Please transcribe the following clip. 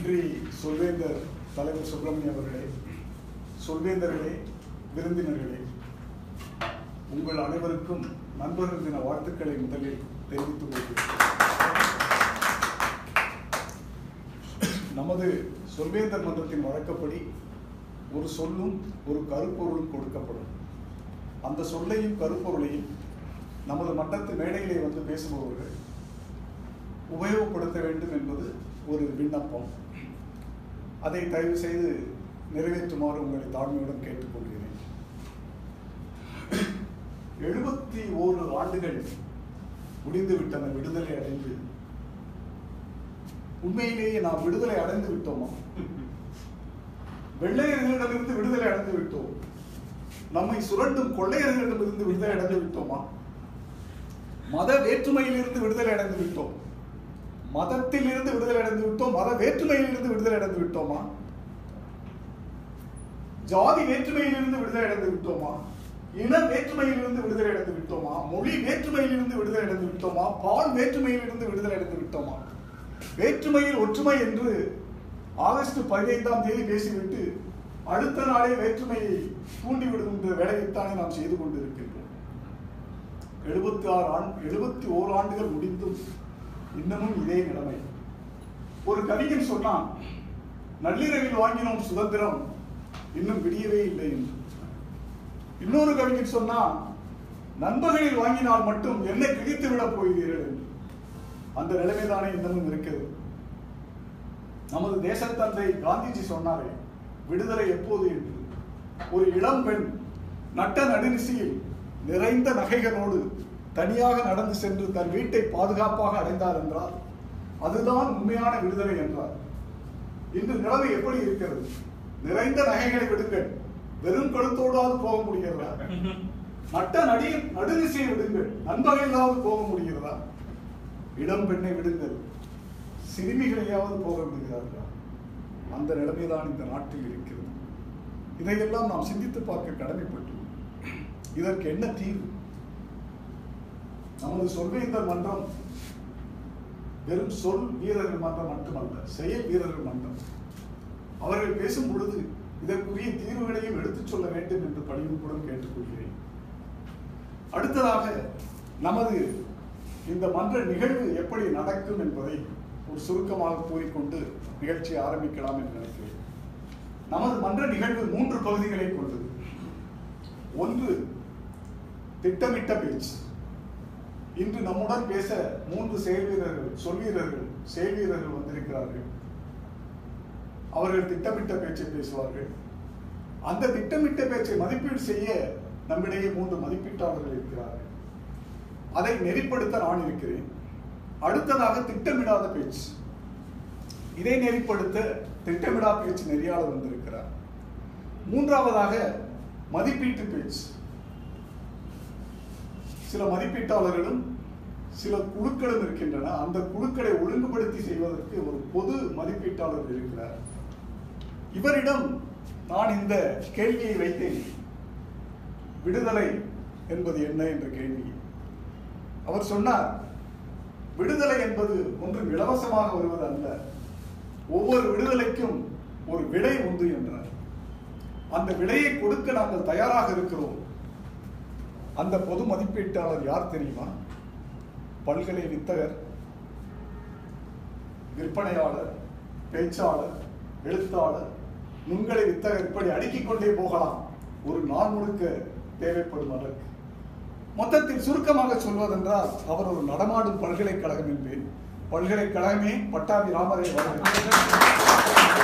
நன்றி சொல்வேந்தர் தலைவர் சுப்பிரமணியம் அவர்களே சொல்வேந்தர்களே விருந்தினர்களே உங்கள் அனைவருக்கும் நண்பர்கள் தின வாழ்த்துக்களை முதலில் தெரிவித்துக் கொள்கிறேன். நமது சொல்வேந்தர் மன்றத்தின் வழக்கப்படி ஒரு சொல்லும் ஒரு கருப்பொருளும் கொடுக்கப்படும். அந்த சொல்லையும் கருப்பொருளையும் நமது மன்றத்து மேடையிலே வந்து பேசுபவர்கள் உபயோகப்படுத்த வேண்டும் என்பது ஒரு விண்ணப்பம். அதை தயவு செய்து நிறைவேற்றுமாறு உங்களை தாழ்மையுடன் கேட்டுக்கொள்கிறேன். எழுபத்தி ஓரு ஆண்டுகள் முடிந்து விட்டன விடுதலை அடைந்து. உண்மையிலேயே நாம் விடுதலை அடைந்து விட்டோமா? வெள்ளையர்களிடமிருந்து விடுதலை அடைந்து விட்டோம். நம்மை சுரண்டும் கொள்ளையர்களிடமிருந்து விடுதலை அடைந்து விட்டோமா? மத வேற்றுமையிலிருந்து விடுதலை அடைந்து விட்டோம். மதத்திலிருந்து விடுதலை அடைந்து விட்டோம் மத வேற்றுமையிலிருந்து விடுதலை அடைந்து விட்டோமா? ஜாதி வேற்றுமையிலிருந்து விடுதலை அடைந்து விட்டோமா? இன வேற்றுமையிலிருந்து விடுதலை அடைந்து விட்டோமா? மொழி வேற்றுமையிலிருந்து விடுதலை அடைந்து விட்டோமா? பால் வேற்றுமையிலிருந்து விடுதலை அடைந்து விட்டோமா? வேற்றுமையில் ஒற்றுமை என்று ஆகஸ்ட் பதினைந்தாம் தேதி பேசிவிட்டு அடுத்த நாளே வேற்றுமையை தூண்டிவிடுகின்ற வேலையைத்தானே நாம் செய்து கொண்டிருக்கின்றோம். எழுபத்தி ஆறு ஆண்டு எழுபத்தி ஓர் ஆண்டுகள் முடிந்தும் இன்னமும் இதே நிலைமை. ஒரு கவிஞன் சொன்னான் நள்ளிரவில் வாங்கினோம் சுதந்திரம் இன்னும் விடியவே இல்லை என்று. இன்னொரு கவிஞன் சொன்னா நண்பர்களில் வாங்கினால் மட்டும் என்னை கிழித்து விட போகிறீர்கள் என்று. அந்த நிலைமைதானே இன்னமும் இருக்கிறது. நமது தேசத்தந்தை காந்திஜி சொன்னாரே விடுதலை எப்போது? என்று. ஒரு இளம் பெண் நட்ட நடுநிசையில் நிறைந்த நகைகளோடு தனியாக நடந்து சென்று தன் வீட்டை பாதுகாப்பாக அடைந்தார் என்றால் அதுதான் உண்மையான விடுதலை என்றார். இன்று நிலைமை எப்படி இருக்கிறது? நிறைந்த நகைகளை விடுங்கள். வெறும் கழுத்தோடாவது போக முடிகிறதா? நட்ட நடி நடுநிசையை விடுங்கள். நண்பகையிலாவது போக முடிகிறதா? இளம் பெண்ணை விடுங்கள். சிறுமிகளையாவது போக விடுகிறார்களா அந்த நிலைமைதான் இந்த நாட்டில் இருக்கிறது. இதையெல்லாம் நாம் சிந்தித்து பார்க்க கடமைப்பட்டுள்ளோம். இதற்கு என்ன தீர்வு? நமது சொல்வேந்தர் மன்றம் வெறும் சொல் வீரர்கள் மன்றம் மட்டுமல்ல செயல் வீரர்கள் மன்றம். அவர்கள் பேசும் பொழுது இதற்குரிய தீர்வுகளையும் எடுத்துச் சொல்ல வேண்டும் என்று பணிவுடன் கேட்டுக்கொள்கிறேன். அடுத்ததாக நமது இந்த மன்ற நிகழ்வு எப்படி நடக்கும் என்பதை ஒரு சுருக்கமாக கூறிக்கொண்டு நிகழ்ச்சியை ஆரம்பிக்கலாம் என்று நினைக்கிறேன். நமது மன்ற நிகழ்வு மூன்று பகுதிகளை கொண்டது. ஒன்று திட்டமிட்ட பேச்சு. இன்று நம்முடன் பேச மூன்று செயல் வீரர்கள் சொல் வீரர்கள் செயல் வீரர்கள் வந்திருக்கிறார்கள். அவர்கள் திட்டமிட்ட பேச்சை பேசுவார்கள். அந்த திட்டமிட்ட பேச்சை மதிப்பீடு செய்ய நம்மிடையே மூன்று மதிப்பீட்டாளர்கள் இருக்கிறார்கள். அதை நெறிப்படுத்த நான் இருக்கிறேன். அடுத்ததாக திட்டமிடாத பேச்சு. இதை நெறிப்படுத்த திட்டமிடா பேச்சு நெறியாளர் வந்திருக்கிறார். மூன்றாவதாக மதிப்பீட்டு பேச்சு. சில மதிப்பீட்டாளர்களும் சில குழுக்களும் இருக்கின்றன. அந்த குழுக்களை ஒழுங்குபடுத்தி செய்வதற்கு ஒரு பொது மதிப்பீட்டாளர் இருக்கிறார். இவரிடம் நான் இந்த கேள்வியை வைத்தேன். விடுதலை என்பது என்ன என்ற கேள்வி. அவர் சொன்னார் விடுதலை என்பது ஒன்றும் இலவசமாக வருவது அல்ல. ஒவ்வொரு விடுதலைக்கும் ஒரு விலை உண்டு என்றார். அந்த விலையை கொடுக்க நாங்கள் தயாராக இருக்கிறோம். அந்த பொது மதிப்பீட்டாளர் யார் தெரியுமா? பல்கலை வித்தகர் விற்பனையாளர் பேச்சாளர் எழுத்தாளர். நுண்கலை வித்தகர் இப்படி அடுக்கிக் கொண்டே போகலாம். ஒரு நாள் முழுக்க தேவைப்படும் அளவுக்கு மொத்தத்தில் சுருக்கமாக சொல்வதென்றால் அவர் ஒரு நடமாடும் பல்கலைக்கழகம் என்பேன். பல்கலைக்கழகமே பட்டாபி ராமரை வரவேற்கிறேன்